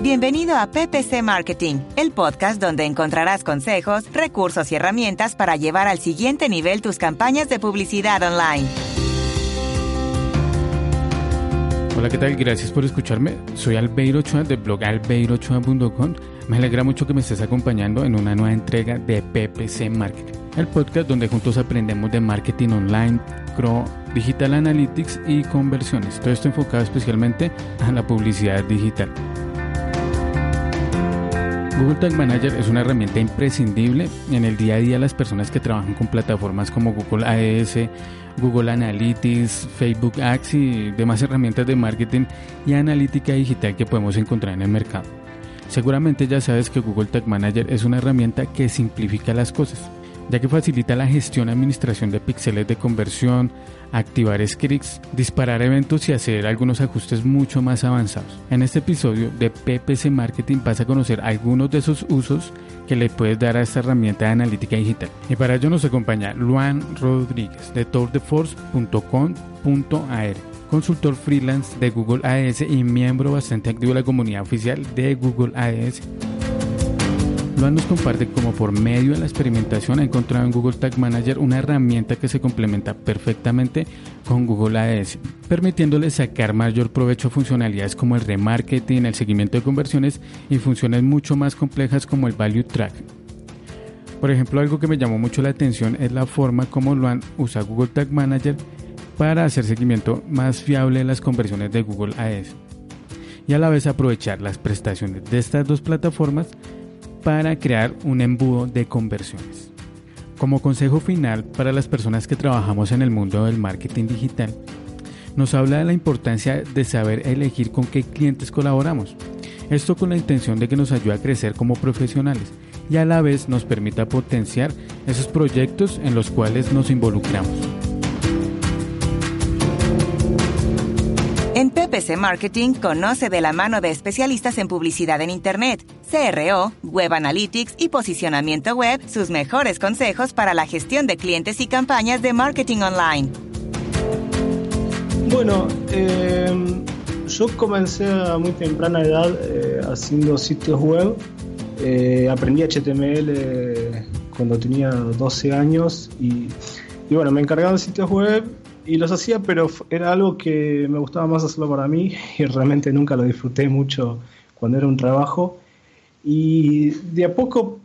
Bienvenido a PPC Marketing, el podcast donde encontrarás consejos, recursos y herramientas para llevar al siguiente nivel tus campañas de publicidad online. Hola, ¿qué tal? Gracias por escucharme. Soy Albeiro Ochoa de blog albeirochoa.com. Me alegra mucho que me estés acompañando en una nueva entrega de PPC Marketing, el podcast donde juntos aprendemos de marketing online, CRO, digital analytics y conversiones. Todo esto enfocado especialmente a la publicidad digital. Google Tag Manager es una herramienta imprescindible en el día a día de las personas que trabajan con plataformas como Google Ads, Google Analytics, Facebook Ads y demás herramientas de marketing y analítica digital que podemos encontrar en el mercado. Seguramente ya sabes que Google Tag Manager es una herramienta que simplifica las cosas ya que facilita la gestión y administración de píxeles de conversión, activar scripts, disparar eventos y hacer algunos ajustes mucho más avanzados. En este episodio de PPC Marketing vas a conocer algunos de esos usos que le puedes dar a esta herramienta de analítica digital. Y para ello nos acompaña Luan Rodríguez de tourdeforce.com.ar consultor freelance de Google Ads y miembro bastante activo de la comunidad oficial de Google Ads. Luan nos comparte cómo por medio de la experimentación ha encontrado en Google Tag Manager una herramienta que se complementa perfectamente con Google Ads, permitiéndole sacar mayor provecho a funcionalidades como el remarketing, el seguimiento de conversiones y funciones mucho más complejas como el Value Track. Por ejemplo, algo que me llamó mucho la atención es la forma como Luan usa Google Tag Manager para hacer seguimiento más fiable de las conversiones de Google Ads y a la vez aprovechar las prestaciones de estas dos plataformas para crear un embudo de conversiones. Como consejo final para las personas que trabajamos en el mundo del marketing digital, nos habla de la importancia de saber elegir con qué clientes colaboramos. Esto con la intención de que nos ayude a crecer como profesionales y a la vez nos permita potenciar esos proyectos en los cuales nos involucramos. PPC Marketing conoce de la mano de especialistas en publicidad en Internet, CRO, Web Analytics y posicionamiento web sus mejores consejos para la gestión de clientes y campañas de marketing online. Bueno, eh, yo comencé a muy temprana edad eh, haciendo sitios web. Eh, aprendí HTML cuando tenía 12 años y, y bueno, me encargaba de sitios web y los hacía, pero era algo que me gustaba más hacerlo para mí y realmente nunca lo disfruté mucho cuando era un trabajo. Y de a poco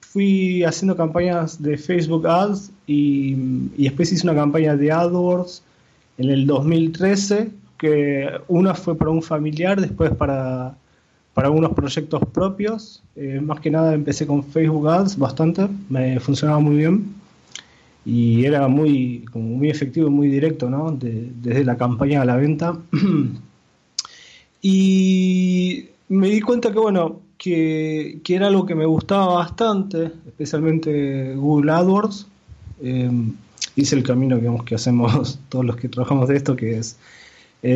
fui haciendo campañas de Facebook Ads y, después hice una campaña de AdWords en el 2013, que una fue para un familiar, después para, para unos proyectos propios. Eh, más que nada empecé con Facebook Ads bastante, me funcionaba muy bien y era muy, como muy efectivo muy directo, ¿no? desde la campaña a la venta. y me di cuenta que, bueno, que, que, era algo que me gustaba bastante, especialmente Google AdWords. Eh, hice el camino digamos, que hacemos todos los que trabajamos de esto, que es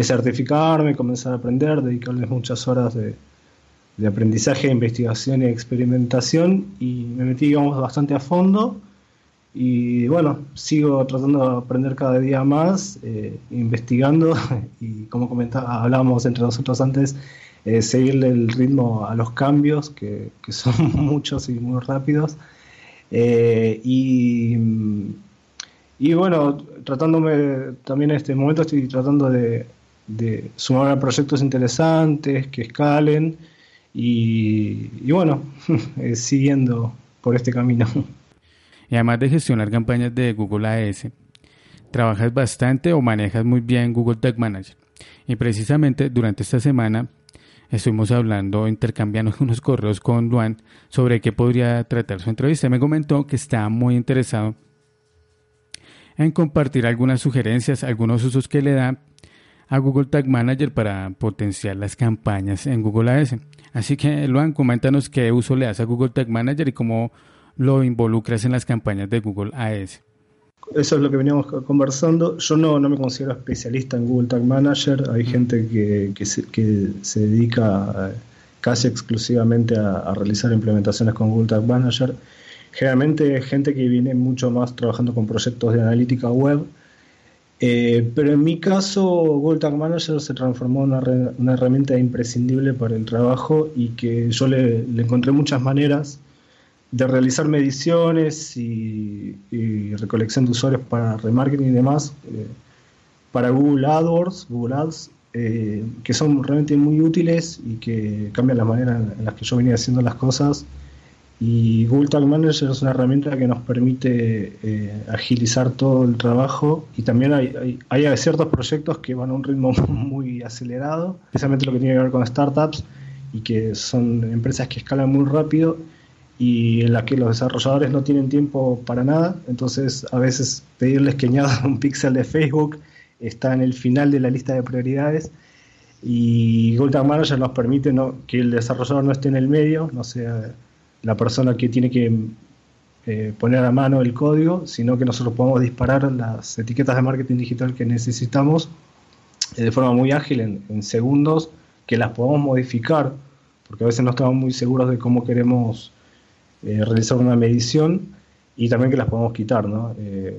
certificarme, comenzar a aprender, dedicarles muchas horas de, de aprendizaje, investigación y experimentación y me metí digamos, bastante a fondo y bueno, sigo tratando de aprender cada día más, eh, investigando y como comentaba, hablábamos entre nosotros antes, eh, seguirle el ritmo a los cambios, que, son muchos y muy rápidos. Eh, y, y, bueno, tratándome también en este momento estoy tratando de, de sumar a proyectos interesantes, que escalen y, y bueno, siguiendo por este camino. Y además de gestionar campañas de Google Ads, trabajas bastante o manejas muy bien Google Tag Manager. Y precisamente durante esta semana estuvimos hablando, intercambiando unos correos con Luan sobre qué podría tratar su entrevista. Me comentó que estaba muy interesado en compartir algunas sugerencias, algunos usos que le da a Google Tag Manager para potenciar las campañas en Google Ads. Así que, Luan, coméntanos qué uso le das a Google Tag Manager y cómo lo involucras en las campañas de Google Ads? Eso es lo que veníamos conversando. Yo no, no me considero especialista en Google Tag Manager. Hay gente que, que, se, dedica eh, casi exclusivamente a, realizar implementaciones con Google Tag Manager. Generalmente gente que viene mucho más trabajando con proyectos de analítica web. Eh, pero en mi caso, Google Tag Manager se transformó en una, herramienta imprescindible para el trabajo y que yo le, encontré muchas maneras de realizar mediciones y, recolección de usuarios para remarketing y demás, eh, para Google AdWords, Google Ads, eh, que son realmente muy útiles y que cambian la manera en la que yo venía haciendo las cosas. Y Google Tag Manager es una herramienta que nos permite eh, agilizar todo el trabajo. Y también hay, hay, ciertos proyectos que van a un ritmo muy acelerado, especialmente lo que tiene que ver con startups y que son empresas que escalan muy rápido y en las que los desarrolladores no tienen tiempo para nada. Entonces a veces pedirles que añadan un píxel de Facebook está en el final de la lista de prioridades y Tag Manager nos permite que el desarrollador no esté en el medio, no sea la persona que tiene que eh, poner a mano el código, sino que nosotros podemos disparar las etiquetas de marketing digital que necesitamos eh, de forma muy ágil, en, segundos, que las podemos modificar, porque a veces no estamos muy seguros de cómo queremos eh, realizar una medición y también que las podemos quitar, ¿no?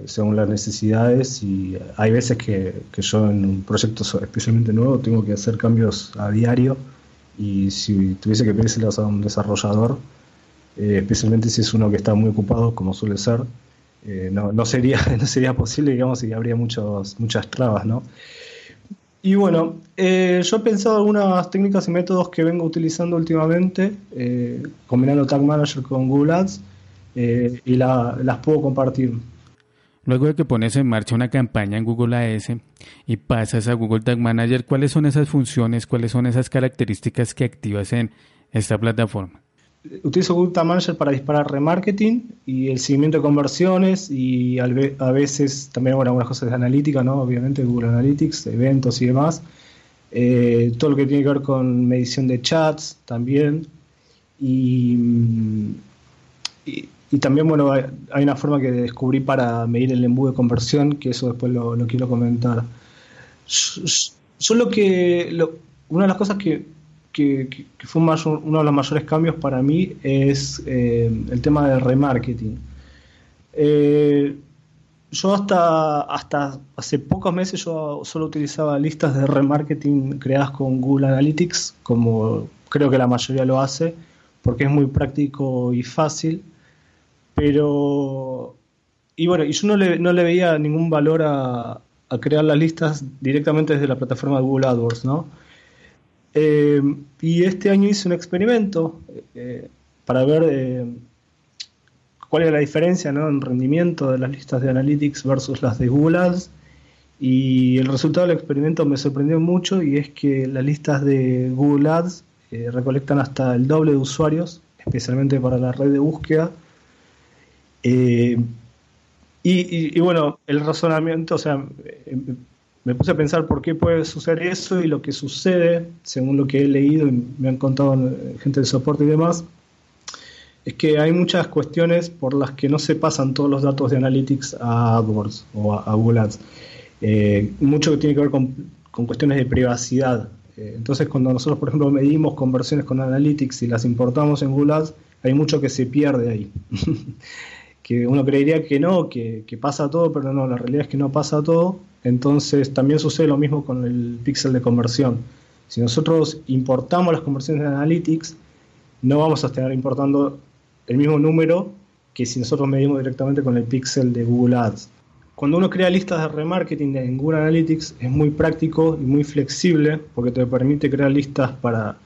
según las necesidades. Y hay veces que, que yo en un proyecto especialmente nuevo tengo que hacer cambios a diario y si tuviese que pedírselos a un desarrollador, eh, especialmente si es uno que está muy ocupado, como suele ser, eh, no, sería, no sería posible, digamos, y habría muchos, muchas trabas, ¿no? Y bueno, eh, yo he pensado algunas técnicas y métodos que vengo utilizando últimamente, combinando Tag Manager con Google Ads, y las puedo compartir. Luego de que pones en marcha una campaña en Google Ads y pasas a Google Tag Manager, ¿cuáles son esas funciones, cuáles son esas características que activas en esta plataforma? Utilizo Google Tag Manager para disparar remarketing y el seguimiento de conversiones y a veces también bueno, algunas cosas de analítica, ¿no? obviamente Google Analytics, eventos y demás. Eh, todo lo que tiene que ver con medición de chats también. Y, y, también bueno, hay, una forma que descubrí para medir el embudo de conversión, que eso después lo, quiero comentar. Yo, lo que, una de las cosas que que, fue uno de los mayores cambios para mí es eh, el tema del remarketing. Eh, yo hasta, hasta hace pocos meses yo solo utilizaba listas de remarketing creadas con Google Analytics, como creo que la mayoría lo hace, porque es muy práctico y fácil. Pero, y bueno, y yo no le, no le veía ningún valor a, a crear las listas directamente desde la plataforma de Google AdWords, ¿no? Eh, y este año hice un experimento eh, para ver eh, cuál es la diferencia en rendimiento de las listas de Analytics versus las de Google Ads. Y el resultado del experimento me sorprendió mucho y es que las listas de Google Ads recolectan hasta el doble de usuarios, especialmente para la red de búsqueda. y, y, bueno, el razonamiento, o sea, me puse a pensar por qué puede suceder eso y lo que sucede, según lo que he leído y me han contado gente de soporte y demás, es que hay muchas cuestiones por las que no se pasan todos los datos de Analytics a AdWords o a, Google Ads. Eh, mucho que tiene que ver con, cuestiones de privacidad. Eh, entonces, cuando nosotros, por ejemplo, medimos conversiones con Analytics y las importamos en Google Ads, hay mucho que se pierde ahí. que uno creería que no, que pasa todo, pero no, la realidad es que no pasa todo entonces también sucede lo mismo con el píxel de conversión. Si nosotros importamos las conversiones de Analytics, no vamos a estar importando el mismo número que si nosotros medimos directamente con el píxel de Google Ads. Cuando uno crea listas de remarketing en Google Analytics es muy práctico y muy flexible porque te permite crear listas para,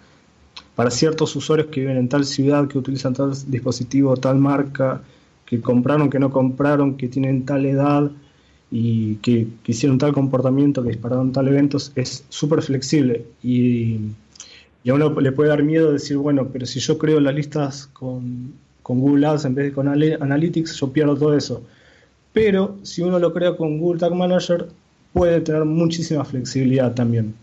para ciertos usuarios que viven en tal ciudad, que utilizan tal dispositivo, tal marca, que compraron, que no compraron, que tienen tal edad, y que, hicieron tal comportamiento, que dispararon tal eventos, es súper flexible y, a uno le puede dar miedo decir, bueno, pero si yo creo las listas con, con Google Ads en vez de con Analytics, yo pierdo todo eso. Pero si uno lo crea con Google Tag Manager, puede tener muchísima flexibilidad también.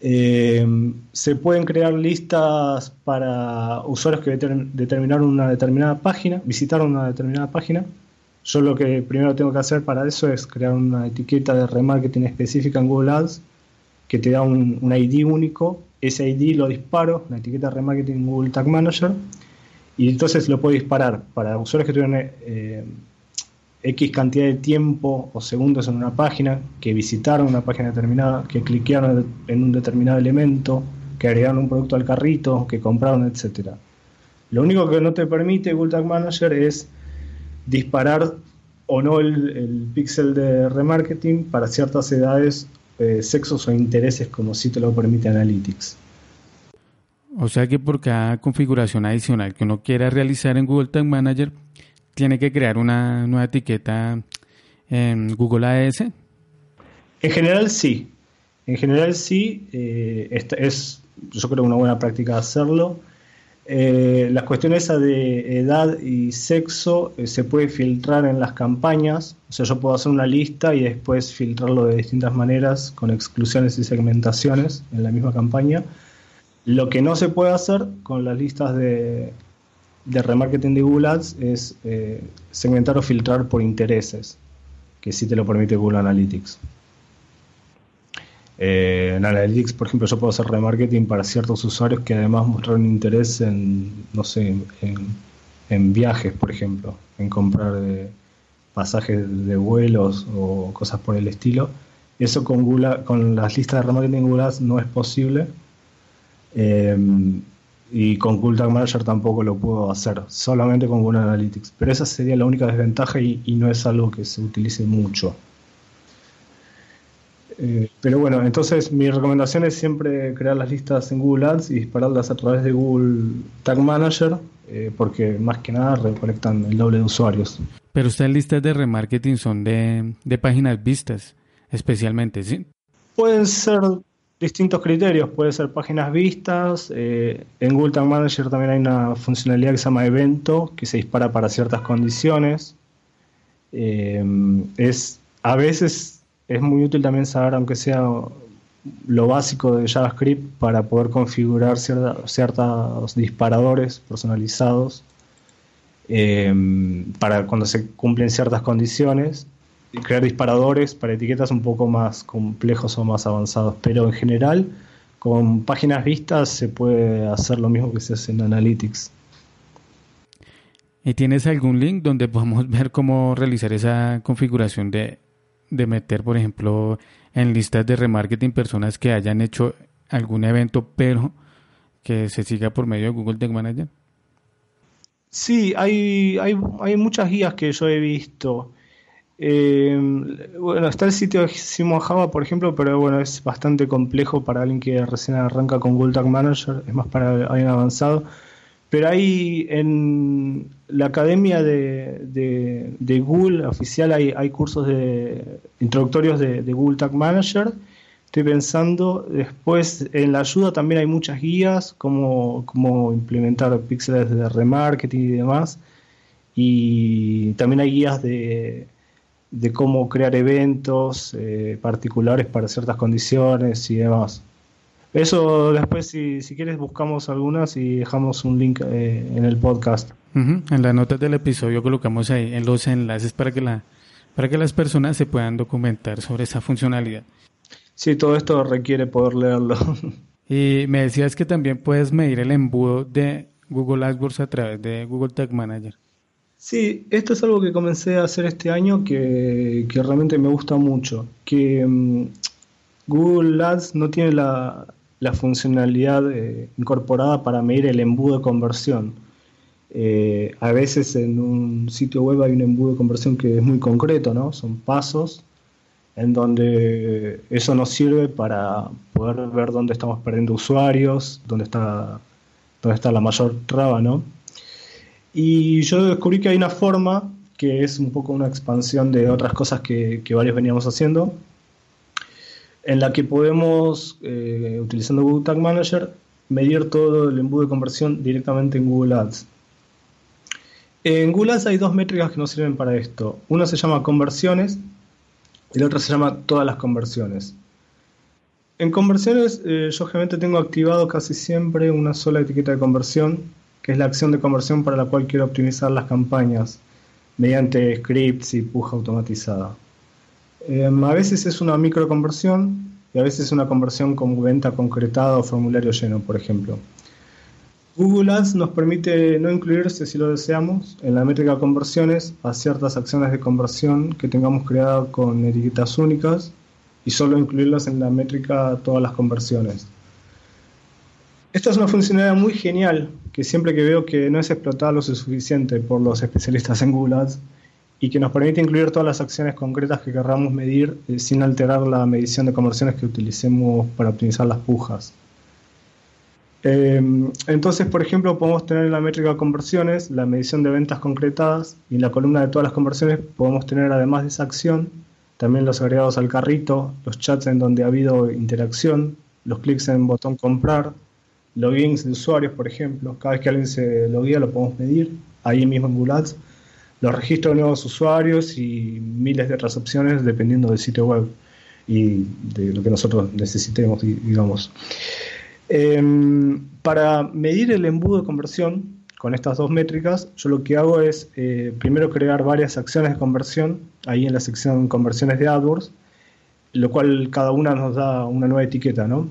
Eh, se pueden crear listas para usuarios que determinaron una determinada página, visitaron una determinada página, yo lo que primero tengo que hacer para eso es crear una etiqueta de remarketing específica en Google Ads que te da un, ID único. Ese ID lo disparo, una etiqueta remarketing en Google Tag Manager, y entonces lo puedo disparar para usuarios que tuvieron eh, X cantidad de tiempo o segundos en una página, que visitaron una página determinada, que cliquearon en un determinado elemento, que agregaron un producto al carrito, que compraron, etc. Lo único que no te permite Google Tag Manager es disparar o no el, píxel de remarketing para ciertas edades, eh, sexos o intereses como si te lo permite Analytics. O sea que por cada configuración adicional que uno quiera realizar en Google Tag Manager, tiene que crear una nueva etiqueta en Google AS. En general sí. En general sí. Eh, es, yo creo, una buena práctica hacerlo. Eh, la cuestión esa de edad y sexo eh, se puede filtrar en las campañas. O sea, yo puedo hacer una lista y después filtrarlo de distintas maneras con exclusiones y segmentaciones en la misma campaña. Lo que no se puede hacer con las listas de, de remarketing de Google Ads es eh, segmentar o filtrar por intereses, que sí te lo permite Google Analytics. Eh, en Analytics, por ejemplo, yo puedo hacer remarketing para ciertos usuarios que además mostraron interés en, no sé, en, viajes, por ejemplo, en comprar eh, pasajes de vuelos o cosas por el estilo. Eso con, Google, con las listas de remarketing Google Ads no es posible. y con Google Tag Manager tampoco lo puedo hacer, solamente con Google Analytics. Pero esa sería la única desventaja y no es algo que se utilice mucho. Eh, pero bueno, entonces mi recomendación es siempre crear las listas en Google Ads y dispararlas a través de Google Tag Manager, eh, porque más que nada recolectan el doble de usuarios. Pero ustedes listas de remarketing son de, páginas vistas, especialmente, ¿sí? Pueden ser distintos criterios, puede ser páginas vistas, eh, en Google Tag Manager también hay una funcionalidad que se llama evento, que se dispara para ciertas condiciones. es a veces es muy útil también saber, aunque sea lo básico de JavaScript, para poder configurar ciertos disparadores personalizados eh, para cuando se cumplen ciertas condiciones crear disparadores para etiquetas un poco más complejos o más avanzados. Pero en general, con páginas vistas se puede hacer lo mismo que se hace en Analytics. ¿Y tienes algún link donde podamos ver cómo realizar esa configuración de de meter, por ejemplo, en listas de remarketing personas que hayan hecho algún evento, pero que se siga por medio de Google Tag Manager? Sí, hay, hay, hay muchas guías que yo he visto. Eh, bueno, está el sitio de Simon Java, por ejemplo, pero bueno, es bastante complejo para alguien que recién arranca con Google Tag Manager, es más para alguien avanzado. Pero hay en la academia de, Google oficial hay, hay, cursos de introductorios de, Google Tag Manager. Estoy pensando, después en la ayuda también hay muchas guías, como, cómo implementar píxeles de remarketing y demás. Y también hay guías de, cómo crear eventos eh, particulares para ciertas condiciones y demás. Eso después, si, si quieres, buscamos algunas y dejamos un link eh, en el podcast. En las notas del episodio colocamos ahí en los enlaces para que, la, para que las personas se puedan documentar sobre esa funcionalidad. Sí, todo esto requiere poder leerlo. Y me decías que también puedes medir el embudo de Google AdWords a través de Google Tag Manager. Sí, esto es algo que comencé a hacer este año que, que realmente me gusta mucho. Que mm, Google Ads no tiene la, la funcionalidad eh, incorporada para medir el embudo de conversión. Eh, a veces en un sitio web hay un embudo de conversión que es muy concreto, ¿no? Son pasos en donde eso nos sirve para poder ver dónde estamos perdiendo usuarios, dónde está, dónde está la mayor traba, ¿no? Y yo descubrí que hay una forma que es un poco una expansión de otras cosas que, que varios veníamos haciendo, en la que podemos, eh, utilizando Google Tag Manager, medir todo el embudo de conversión directamente en Google Ads. En Google Ads hay dos métricas que nos sirven para esto. Una se llama conversiones y la otra se llama todas las conversiones. En conversiones eh, yo generalmente tengo activado casi siempre una sola etiqueta de conversión, que es la acción de conversión para la cual quiero optimizar las campañas mediante scripts y puja automatizada. Em, a veces es una microconversión y a veces es una conversión con venta concretada o formulario lleno, por ejemplo. Google Ads nos permite no incluirse, si lo deseamos, en la métrica conversiones a ciertas acciones de conversión que tengamos creadas con etiquetas únicas y solo incluirlas en la métrica todas las conversiones. Esta es una funcionalidad muy genial que siempre que veo que no es explotada lo suficiente por los especialistas en Google Ads y que nos permite incluir todas las acciones concretas que querramos medir eh, sin alterar la medición de conversiones que utilicemos para optimizar las pujas. Eh, entonces, por ejemplo, podemos tener en la métrica de conversiones la medición de ventas concretadas y en la columna de todas las conversiones podemos tener además de esa acción también los agregados al carrito, los chats en donde ha habido interacción, los clics en botón comprar, logins de usuarios, por ejemplo. Cada vez que alguien se loguea lo podemos medir ahí mismo en Google Ads. Los registros de nuevos usuarios y miles de otras opciones dependiendo del sitio web y de lo que nosotros necesitemos, digamos. Em, para medir el embudo de conversión con estas dos métricas, yo lo que hago es eh, primero crear varias acciones de conversión ahí en la sección conversiones de AdWords, lo cual cada una nos da una nueva etiqueta, ¿no?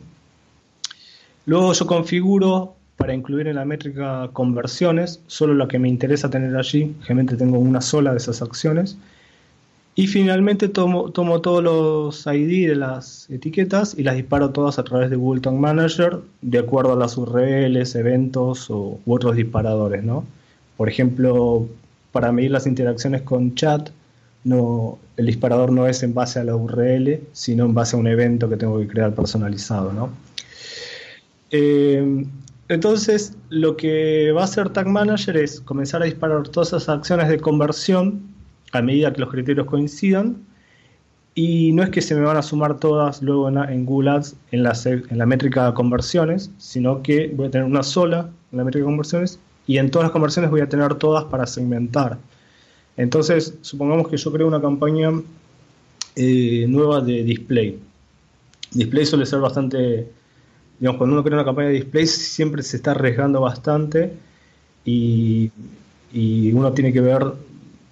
Luego yo configuro para incluir en la métrica conversiones, solo la que me interesa tener allí, generalmente tengo una sola de esas acciones. Y finalmente tomo, tomo todos los ID de las etiquetas y las disparo todas a través de Google Tag Manager de acuerdo a las URLs, eventos o, u otros disparadores. ¿no? Por ejemplo, para medir las interacciones con chat, no, el disparador no es en base a la URL, sino en base a un evento que tengo que crear personalizado. ¿no? Eh, entonces, lo que va a hacer Tag Manager es comenzar a disparar todas esas acciones de conversión a medida que los criterios coincidan. Y no es que se me van a sumar todas luego en, Google Ads en la, en la métrica de conversiones, sino que voy a tener una sola en la métrica de conversiones y en todas las conversiones voy a tener todas para segmentar. Entonces, supongamos que yo creo una campaña eh, nueva de display. Display suele ser bastante digamos, cuando uno crea una campaña de display siempre se está arriesgando bastante y, uno tiene que ver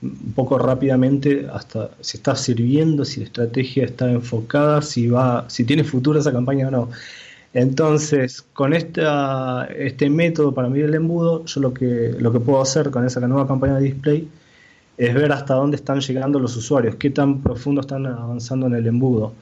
un poco rápidamente hasta si está sirviendo, si la estrategia está enfocada, si va, si tiene futuro esa campaña o no. Entonces, con esta, este método para medir el embudo, yo lo que, lo que puedo hacer con esa nueva campaña de display es ver hasta dónde están llegando los usuarios, qué tan profundo están avanzando en el embudo.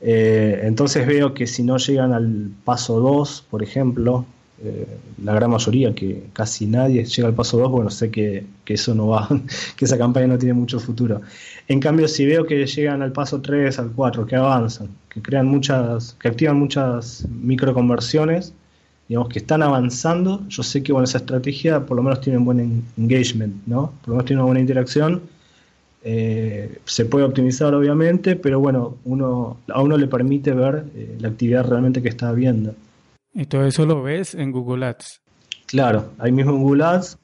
Eh, entonces veo que si no llegan al paso 2, por ejemplo, eh, la gran mayoría, que casi nadie llega al paso 2, bueno, sé que, eso no va, que esa campaña no tiene mucho futuro. En cambio, si veo que llegan al paso 3, al 4, que avanzan, que crean muchas, que activan muchas microconversiones, digamos que están avanzando, yo sé que bueno, esa estrategia por lo menos tiene un buen engagement, ¿no? Por lo menos tiene una buena interacción eh, se puede optimizar obviamente, pero bueno, uno, a uno le permite ver eh, la actividad realmente que está viendo. Y todo eso lo ves en Google Ads. Claro, ahí mismo en Google Ads.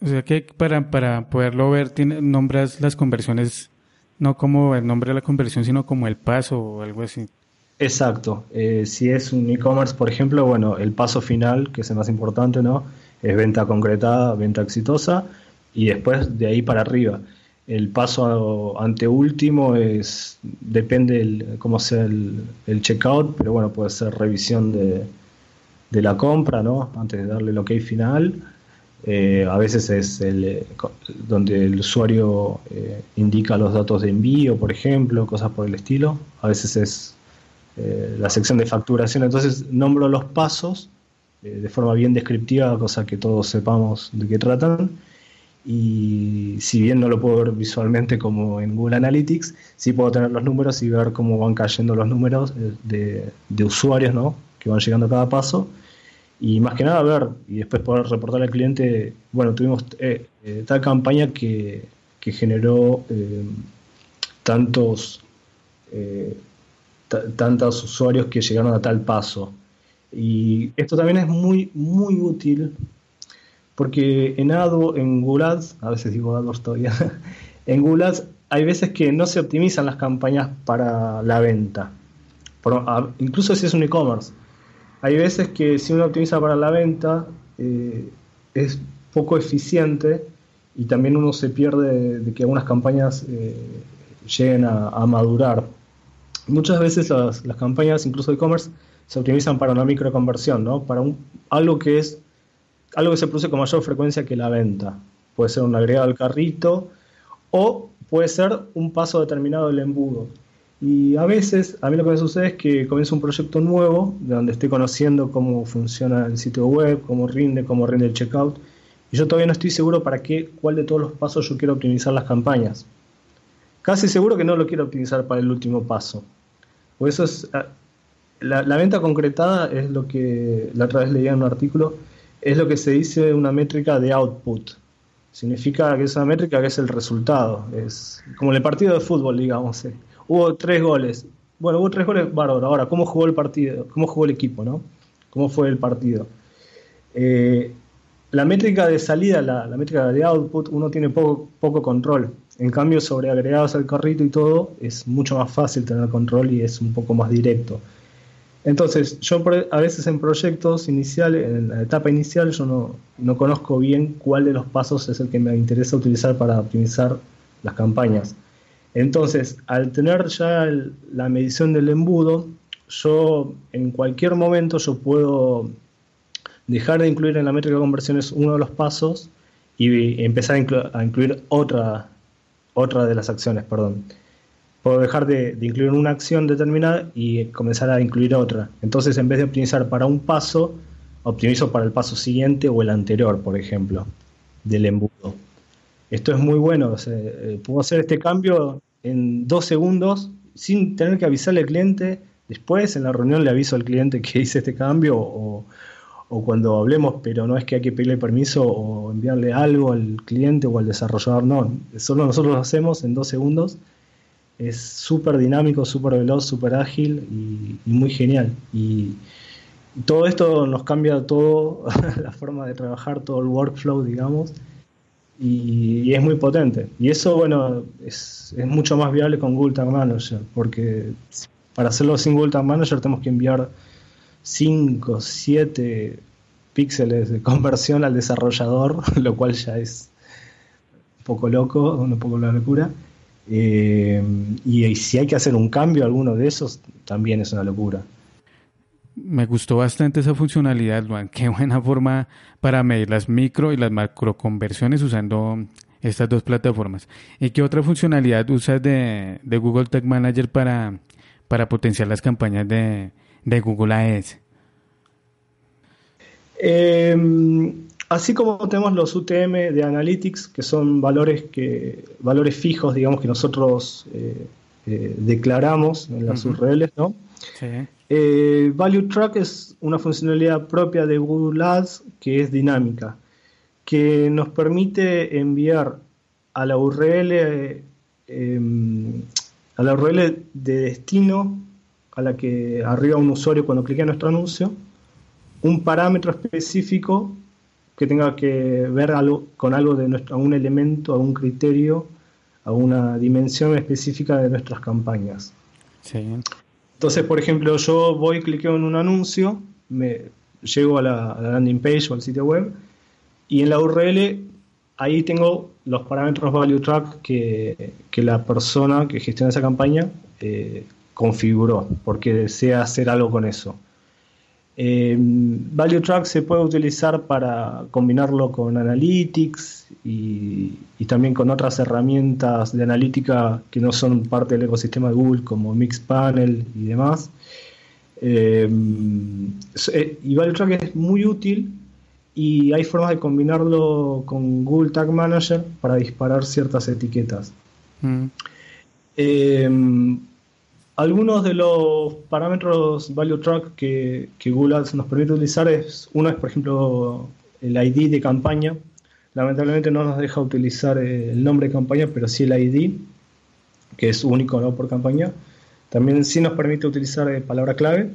O sea que para, para poderlo ver, tiene, nombras las conversiones no como el nombre de la conversión, sino como el paso o algo así. Exacto. Eh, si es un e-commerce, por ejemplo, bueno, el paso final, que es el más importante, ¿no? Es venta concretada, venta exitosa, y después de ahí para arriba. El paso anteúltimo es depende el, cómo sea el, checkout, pero bueno, puede ser revisión de, la compra, ¿no? Antes de darle el OK final. Eh, a veces es el, eh, donde el usuario eh, indica los datos de envío, por ejemplo, cosas por el estilo. A veces es la sección de facturación. Entonces nombro los pasos de forma bien descriptiva, cosa que todos sepamos de qué tratan y si bien no lo puedo ver visualmente como en Google Analytics, sí puedo tener los números y ver cómo van cayendo los números de, usuarios ¿no? que van llegando a cada paso. Y más que nada ver y después poder reportar al cliente, bueno, tuvimos eh, eh, tal campaña que, que generó eh, tantos, tantos usuarios que llegaron a tal paso. Y esto también es muy, muy útil porque en AdWords, en Ads, a veces digo AdWords todavía, en Ads hay veces que no se optimizan las campañas para la venta, incluso si es un e-commerce. Hay veces que si uno optimiza para la venta eh, es poco eficiente y también uno se pierde de, que algunas campañas eh, lleguen a, madurar. Muchas veces las, campañas, incluso e-commerce, se optimizan para una microconversión, ¿no? para un, algo que es algo que se produce con mayor frecuencia que la venta. Puede ser un agregado al carrito o puede ser un paso determinado del embudo. Y a veces, a mí lo que me sucede es que comienzo un proyecto nuevo, de donde estoy conociendo cómo funciona el sitio web, cómo rinde, cómo rinde el checkout, y yo todavía no estoy seguro para qué, cuál de todos los pasos yo quiero optimizar las campañas. Casi seguro que no lo quiero optimizar para el último paso. Por eso es, ah, la, la venta concretada es lo que, la otra vez leía en un artículo, es lo que se dice una métrica de output. Significa que es una métrica que es el resultado. Es como el partido de fútbol, digamos. Eh. Hubo tres goles. Bueno, hubo tres goles, bárbaro. Ahora, ¿cómo jugó el partido? ¿Cómo jugó el equipo, no? ¿Cómo fue el partido? Eh, la métrica de salida, la, métrica de output, uno tiene poco, poco control. En cambio, sobre agregados al carrito y todo, es mucho más fácil tener control y es un poco más directo. Entonces, yo a veces en proyectos iniciales, en la etapa inicial, yo no, no, conozco bien cuál de los pasos es el que me interesa utilizar para optimizar las campañas. Entonces, al tener ya la medición del embudo, yo en cualquier momento yo puedo dejar de incluir en la métrica de conversiones uno de los pasos y empezar a, incluir otra, otra de las acciones, perdón. Puedo dejar de, incluir una acción determinada y comenzar a incluir otra. Entonces, en vez de optimizar para un paso, optimizo para el paso siguiente o el anterior, por ejemplo, del embudo. Esto es muy bueno. Eh, puedo hacer este cambio en dos segundos sin tener que avisarle al cliente. Después en la reunión le aviso al cliente que hice este cambio o, cuando hablemos, pero no es que hay que pedirle permiso o enviarle algo al cliente o al desarrollador, no, solo nosotros lo hacemos en dos segundos. Es súper dinámico, súper veloz, súper ágil y, muy genial. Y, todo esto nos cambia todo, la forma de trabajar, todo el workflow, digamos y, es muy potente. Y eso, bueno, es, mucho más viable con Google Tag Manager, porque para hacerlo sin Google Tag Manager tenemos que enviar 5, 7 píxeles de conversión al desarrollador, lo cual ya es un poco loco, un poco la locura. Eh, y si hay que hacer un cambio alguno de esos, también es una locura. Me gustó bastante esa funcionalidad, Juan. Qué buena forma para medir las micro y las macro conversiones usando estas dos plataformas. ¿Y qué otra funcionalidad usas de, Google Tag Manager para, para potenciar las campañas de, Google Ads? Em, así como tenemos los UTM de Analytics, que son valores, que, valores fijos, digamos, que nosotros eh, eh, declaramos en las URLs, ¿no? Sí. Eh, Value Track es una funcionalidad propia de Google Ads que es dinámica, que nos permite enviar a la URL, em, a la URL de destino a la que arriba un usuario cuando clique en nuestro anuncio, un parámetro específico que tenga que ver algo, con algo de nuestro, algún elemento, algún criterio, alguna dimensión específica de nuestras campañas. Sí. Entonces, por ejemplo, yo voy, cliqueo en un anuncio, me llego a la, landing page o al sitio web y en la URL ahí tengo los parámetros value track que, la persona que gestiona esa campaña eh, configuró porque desea hacer algo con eso. Eh, value Track se puede utilizar para combinarlo con Analytics y, también con otras herramientas de analítica que no son parte del ecosistema de Google como Mixpanel y demás. Eh, eh, y Value Track es muy útil y hay formas de combinarlo con Google Tag Manager para disparar ciertas etiquetas. Mm. Algunos de los parámetros value track que, Google Ads nos permite utilizar es, uno es por ejemplo el ID de campaña. Lamentablemente no nos deja utilizar el nombre de campaña, pero sí el ID, que es único ¿no? por campaña. También sí nos permite utilizar eh, palabra clave,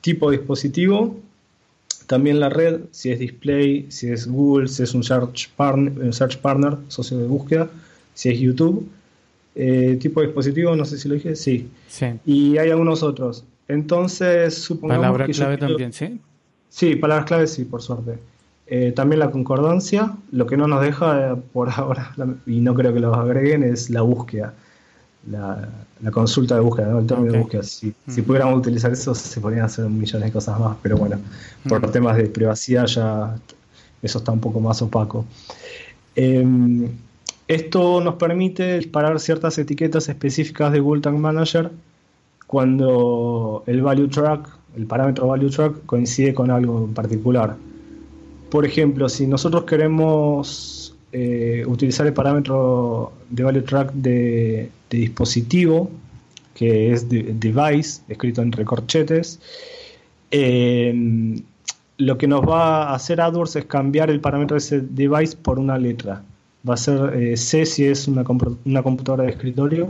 tipo dispositivo, también la red, si es display, si es Google, si es un search partner socio de búsqueda, si es YouTube eh, tipo de dispositivo, no sé si lo dije, sí. Y hay algunos otros. Entonces, supongamos. Palabra clave también, ¿sí? Sí, palabras clave, sí, por suerte. Eh, también la concordancia, lo que no nos deja eh, por ahora, y no creo que lo agreguen, es la búsqueda, la, consulta de búsqueda, ¿no? el término de búsqueda. Si, si, mm. pudiéramos utilizar eso, se podrían hacer millones de cosas más, pero bueno, por mm. temas de privacidad ya eso está un poco más opaco. Em, esto nos permite disparar ciertas etiquetas específicas de Google Manager cuando el value track, el parámetro value track coincide con algo en particular. Por ejemplo, si nosotros queremos eh, utilizar el parámetro de value track de, dispositivo, que es device, escrito en recorchetes, em, lo que nos va a hacer AdWords es cambiar el parámetro de ese device por una letra va a ser eh, C si es una, una, computadora de escritorio,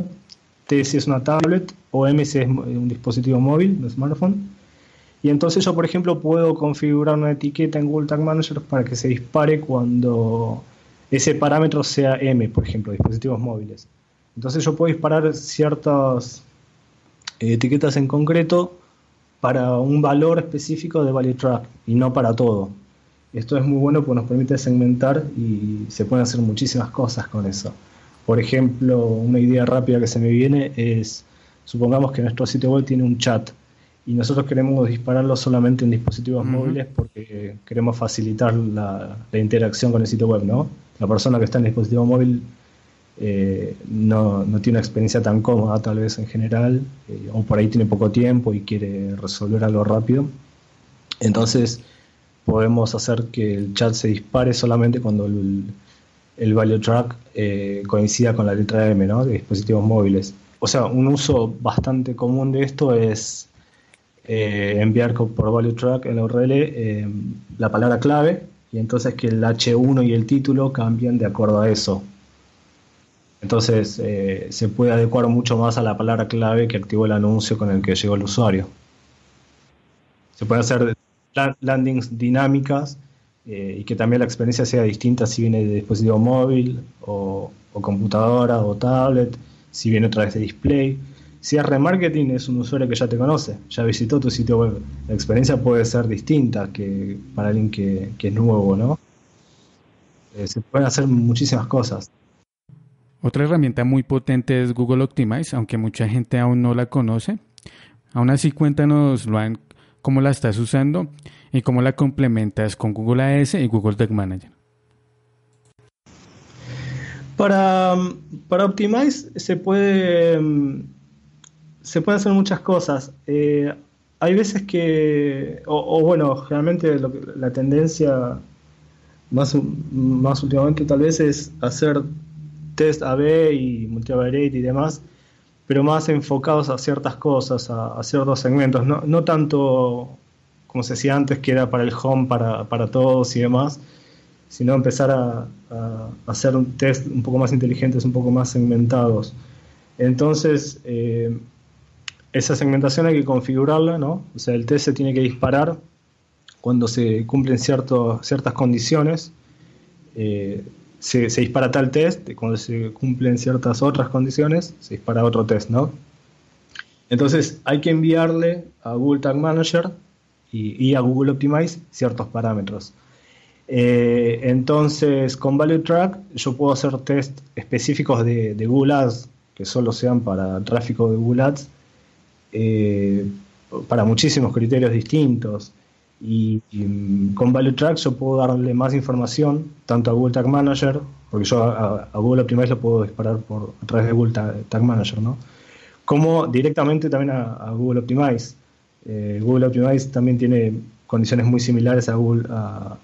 T si es una tablet o M si es un dispositivo móvil, un smartphone. Y entonces yo, por ejemplo, puedo configurar una etiqueta en Google Tag Manager para que se dispare cuando ese parámetro sea M, por ejemplo, dispositivos móviles. Entonces yo puedo disparar ciertas eh, etiquetas en concreto para un valor específico de value track y no para todo. Esto es muy bueno porque nos permite segmentar y se pueden hacer muchísimas cosas con eso. Por ejemplo, una idea rápida que se me viene es, supongamos que nuestro sitio web tiene un chat y nosotros queremos dispararlo solamente en dispositivos móviles porque queremos facilitar la, interacción con el sitio web, ¿no? La persona que está en el dispositivo móvil eh, no, tiene una experiencia tan cómoda tal vez en general, eh, o por ahí tiene poco tiempo y quiere resolver algo rápido. Entonces, podemos hacer que el chat se dispare solamente cuando el, value track eh, coincida con la letra M ¿no? de dispositivos móviles. O sea, un uso bastante común de esto es eh, enviar por value track en la URL eh, la palabra clave y entonces que el H1 y el título cambien de acuerdo a eso. Entonces se puede adecuar mucho más a la palabra clave que activó el anuncio con el que llegó el usuario. Se puede hacer landings dinámicas eh, y que también la experiencia sea distinta si viene de dispositivo móvil o, computadora o tablet, si viene otra vez de display. Si es remarketing, es un usuario que ya te conoce, ya visitó tu sitio web. La experiencia puede ser distinta que para alguien que, es nuevo, ¿no? Eh, se pueden hacer muchísimas cosas. Otra herramienta muy potente es Google Optimize, aunque mucha gente aún no la conoce. Aún así, cuéntanos, Luan, cómo la estás usando y cómo la complementas con Google AS y Google Tag Manager. Para, para Optimize se puede, se pueden hacer muchas cosas. Eh, hay veces que, o, bueno, generalmente la tendencia más, más últimamente tal vez es hacer test AB y multivariate y demás pero más enfocados a ciertas cosas, a, ciertos segmentos, no, no, tanto como se decía antes, que era para el home, para, para todos y demás, sino empezar a, hacer un test un poco más inteligentes, un poco más segmentados. Entonces, eh, esa segmentación hay que configurarla, ¿no? O sea, el test se tiene que disparar cuando se cumplen cierto, ciertas condiciones. Eh, se, dispara tal test, cuando se cumplen ciertas otras condiciones, se dispara otro test, ¿no? Entonces hay que enviarle a Google Tag Manager y, a Google Optimize ciertos parámetros. Eh, entonces con Value Track yo puedo hacer test específicos de, Google Ads que solo sean para tráfico de Google Ads eh, para muchísimos criterios distintos. Y, con Value Track yo puedo darle más información tanto a Google Tag Manager, porque yo a, Google Optimize lo puedo disparar por, a través de Google Tag, Manager, ¿no? como directamente también a, Google Optimize. Eh, Google Optimize también tiene condiciones muy similares a Google, a,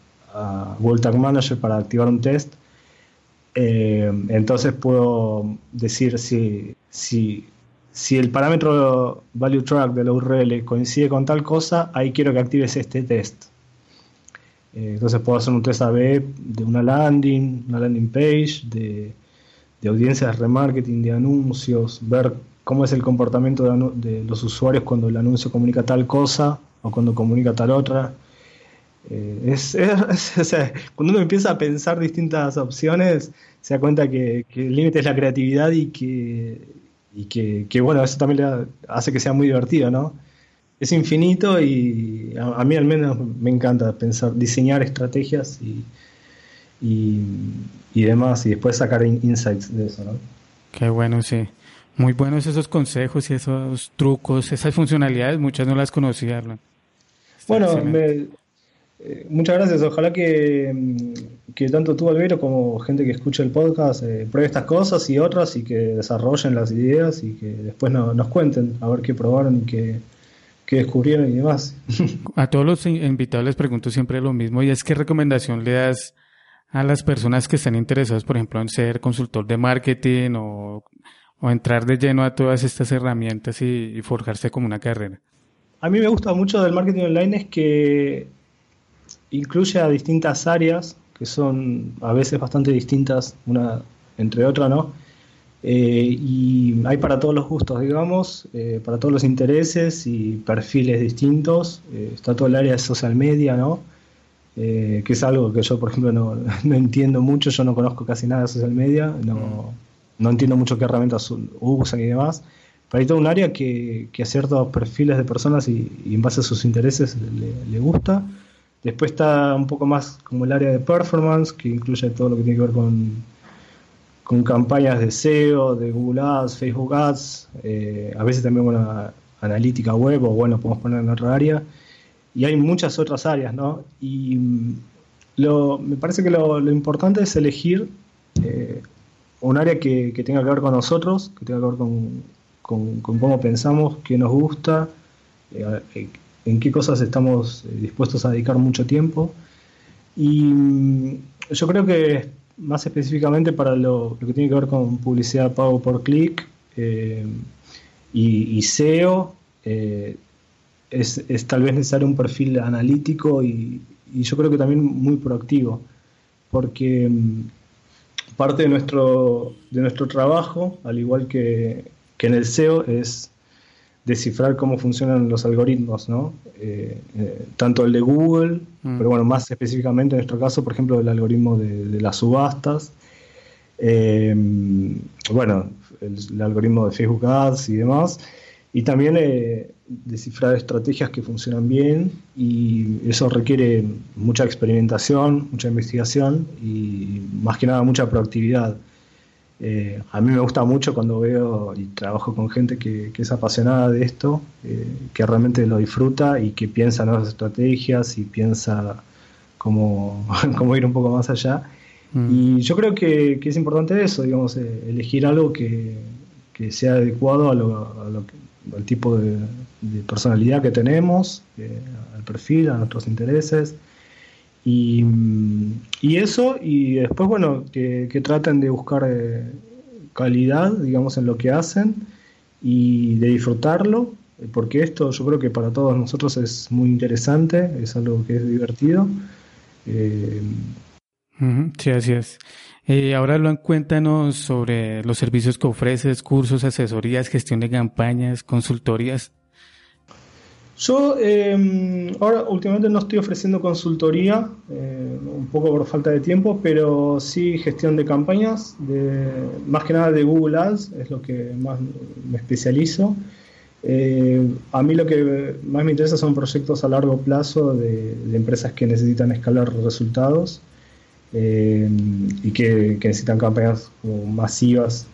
Google Tag Manager para activar un test. Eh, entonces puedo decir si, si si el parámetro value track de la URL coincide con tal cosa, ahí quiero que actives este test. Eh, entonces puedo hacer un test AB de una landing, una landing page, de, de audiencias de remarketing, de anuncios, ver cómo es el comportamiento de, los usuarios cuando el anuncio comunica tal cosa o cuando comunica tal otra. Eh, cuando uno empieza a pensar distintas opciones, se da cuenta que el límite es la creatividad y que, y que, bueno, eso también le hace que sea muy divertido, ¿no? Es infinito y a, mí al menos me encanta pensar, diseñar estrategias y, y, demás y después sacar insights de eso, ¿no? Qué bueno, sí. Muy buenos esos consejos y esos trucos, esas funcionalidades, muchas no las conocía. Bueno, Eh, muchas gracias. Ojalá que, mm, que, tanto tú, Alvero, como gente que escuche el podcast eh, pruebe estas cosas y otras y que desarrollen las ideas y que después nos cuenten a ver qué probaron y qué, qué descubrieron y demás. A todos los invitados les pregunto siempre lo mismo y es qué recomendación le das a las personas que están interesadas, por ejemplo, en ser consultor de marketing o, entrar de lleno a todas estas herramientas y forjarse como una carrera. A mí me gusta mucho del marketing online es que incluye a distintas áreas que son a veces bastante distintas una entre otra, ¿no? Eh, y hay para todos los gustos, digamos, eh, para todos los intereses y perfiles distintos. Eh, está todo el área de social media, ¿no? que es algo que yo, por ejemplo, no, no, entiendo mucho. Yo no conozco casi nada de social media, no, no entiendo mucho qué herramientas usan y demás. Pero hay todo un área que, que a ciertos perfiles de personas y, en base a sus intereses le, le gusta. Después está un poco más como el área de performance, que incluye todo lo que tiene que ver con, con campañas de SEO, de Google Ads, Facebook Ads, eh, a veces también una analítica web, o bueno, podemos poner en otra área. Y hay muchas otras áreas, ¿no? Y mm, lo, me parece que lo, importante es elegir eh, un área que, que, tenga que ver con nosotros, que tenga que ver con, con, cómo pensamos, qué nos gusta, eh, en qué cosas estamos eh, dispuestos a dedicar mucho tiempo. Y mm, yo creo que más específicamente para lo, que tiene que ver con publicidad pago por clic eh, y, SEO, eh, es, tal vez necesario un perfil analítico y, yo creo que también muy proactivo, porque mm, parte de nuestro, de nuestro trabajo, al igual que, que en el SEO, es descifrar cómo funcionan los algoritmos, ¿no? Eh, eh, tanto el de Google, mm. pero bueno, más específicamente en nuestro caso, por ejemplo, el algoritmo de, las subastas, eh, bueno, el, algoritmo de Facebook Ads y demás, y también descifrar estrategias que funcionan bien y eso requiere mucha experimentación, mucha investigación y más que nada mucha proactividad. Eh, a mí me gusta mucho cuando veo y trabajo con gente que, es apasionada de esto, eh, que realmente lo disfruta y que piensa nuevas estrategias y piensa cómo, cómo ir un poco más allá. Mm. Y yo creo que, es importante eso, digamos, eh, elegir algo que, sea adecuado a lo, al tipo de, personalidad que tenemos, al perfil, a nuestros intereses. Y, eso, y después, bueno, que, traten de buscar eh, calidad, digamos, en lo que hacen y de disfrutarlo, porque esto yo creo que para todos nosotros es muy interesante, es algo que es divertido. Eh, sí. Eh, ahora lo cuéntanos sobre los servicios que ofreces, cursos, asesorías, gestión de campañas, consultorías. Yo em, ahora últimamente no estoy ofreciendo consultoría, eh, un poco por falta de tiempo, pero sí gestión de campañas, de, más que nada de Google Ads, es lo que más me especializo. Eh, a mí lo que más me interesa son proyectos a largo plazo de, empresas que necesitan escalar resultados em, y que, necesitan campañas masivas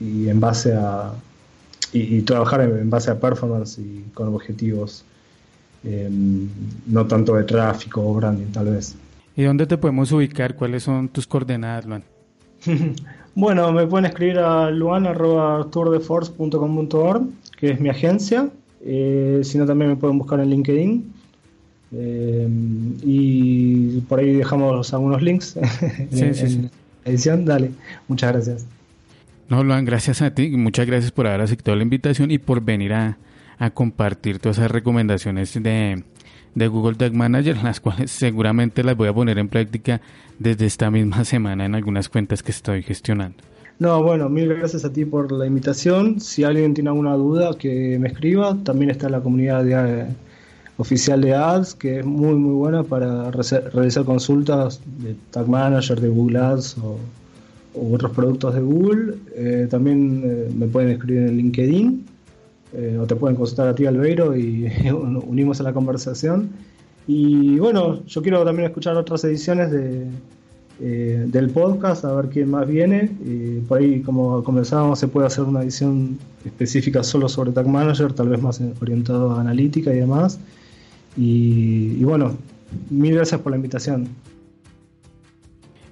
y en base a, y, trabajar en, base a performance y con objetivos em, no tanto de tráfico o branding tal vez. ¿Y dónde te podemos ubicar? ¿Cuáles son tus coordenadas, Luan? bueno, me pueden escribir a luan.tourdeforce.com.org, que es mi agencia. Eh, si no, también me pueden buscar en LinkedIn. Em, y por ahí dejamos algunos links en, sí, sí. edición. Dale, muchas gracias. No, Luan, gracias a ti. Muchas gracias por haber aceptado la invitación y por venir a, compartir todas esas recomendaciones de, Google Tag Manager, las cuales seguramente las voy a poner en práctica desde esta misma semana en algunas cuentas que estoy gestionando. No, bueno, mil gracias a ti por la invitación. Si alguien tiene alguna duda, que me escriba. También está la comunidad de, oficial de Ads, que es muy, muy buena para realizar consultas de Tag Manager, de Google Ads o u otros productos de Google. Eh, también eh, me pueden escribir en LinkedIn eh, o te pueden consultar a ti, Albeiro, y unimos a la conversación. Y bueno, yo quiero también escuchar otras ediciones de, del podcast, a ver quién más viene. Y por ahí, como conversábamos, se puede hacer una edición específica solo sobre Tag Manager, tal vez más orientado a analítica y demás. Y, y bueno, mil gracias por la invitación.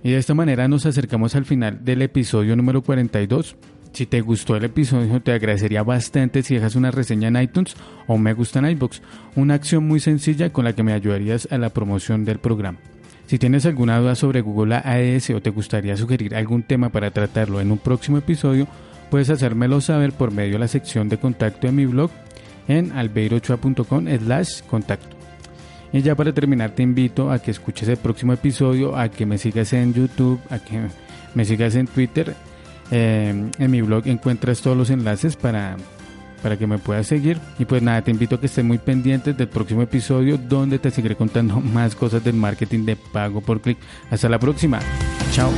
Y de esta manera nos acercamos al final del episodio número 42. Si te gustó el episodio, te agradecería bastante si dejas una reseña en iTunes o me gusta en iBox, una acción muy sencilla con la que me ayudarías a la promoción del programa. Si tienes alguna duda sobre Google ADS o te gustaría sugerir algún tema para tratarlo en un próximo episodio, puedes hacérmelo saber por medio de la sección de contacto de mi blog en albeirochoa.com slash contacto. Y ya para terminar te invito a que escuches el próximo episodio, a que me sigas en YouTube, a que me sigas en Twitter eh, en mi blog encuentras todos los enlaces para, para que me puedas seguir. Y pues nada, te invito a que estés muy pendientes del próximo episodio donde te seguiré contando más cosas del marketing de pago por clic. Hasta la próxima. Chao.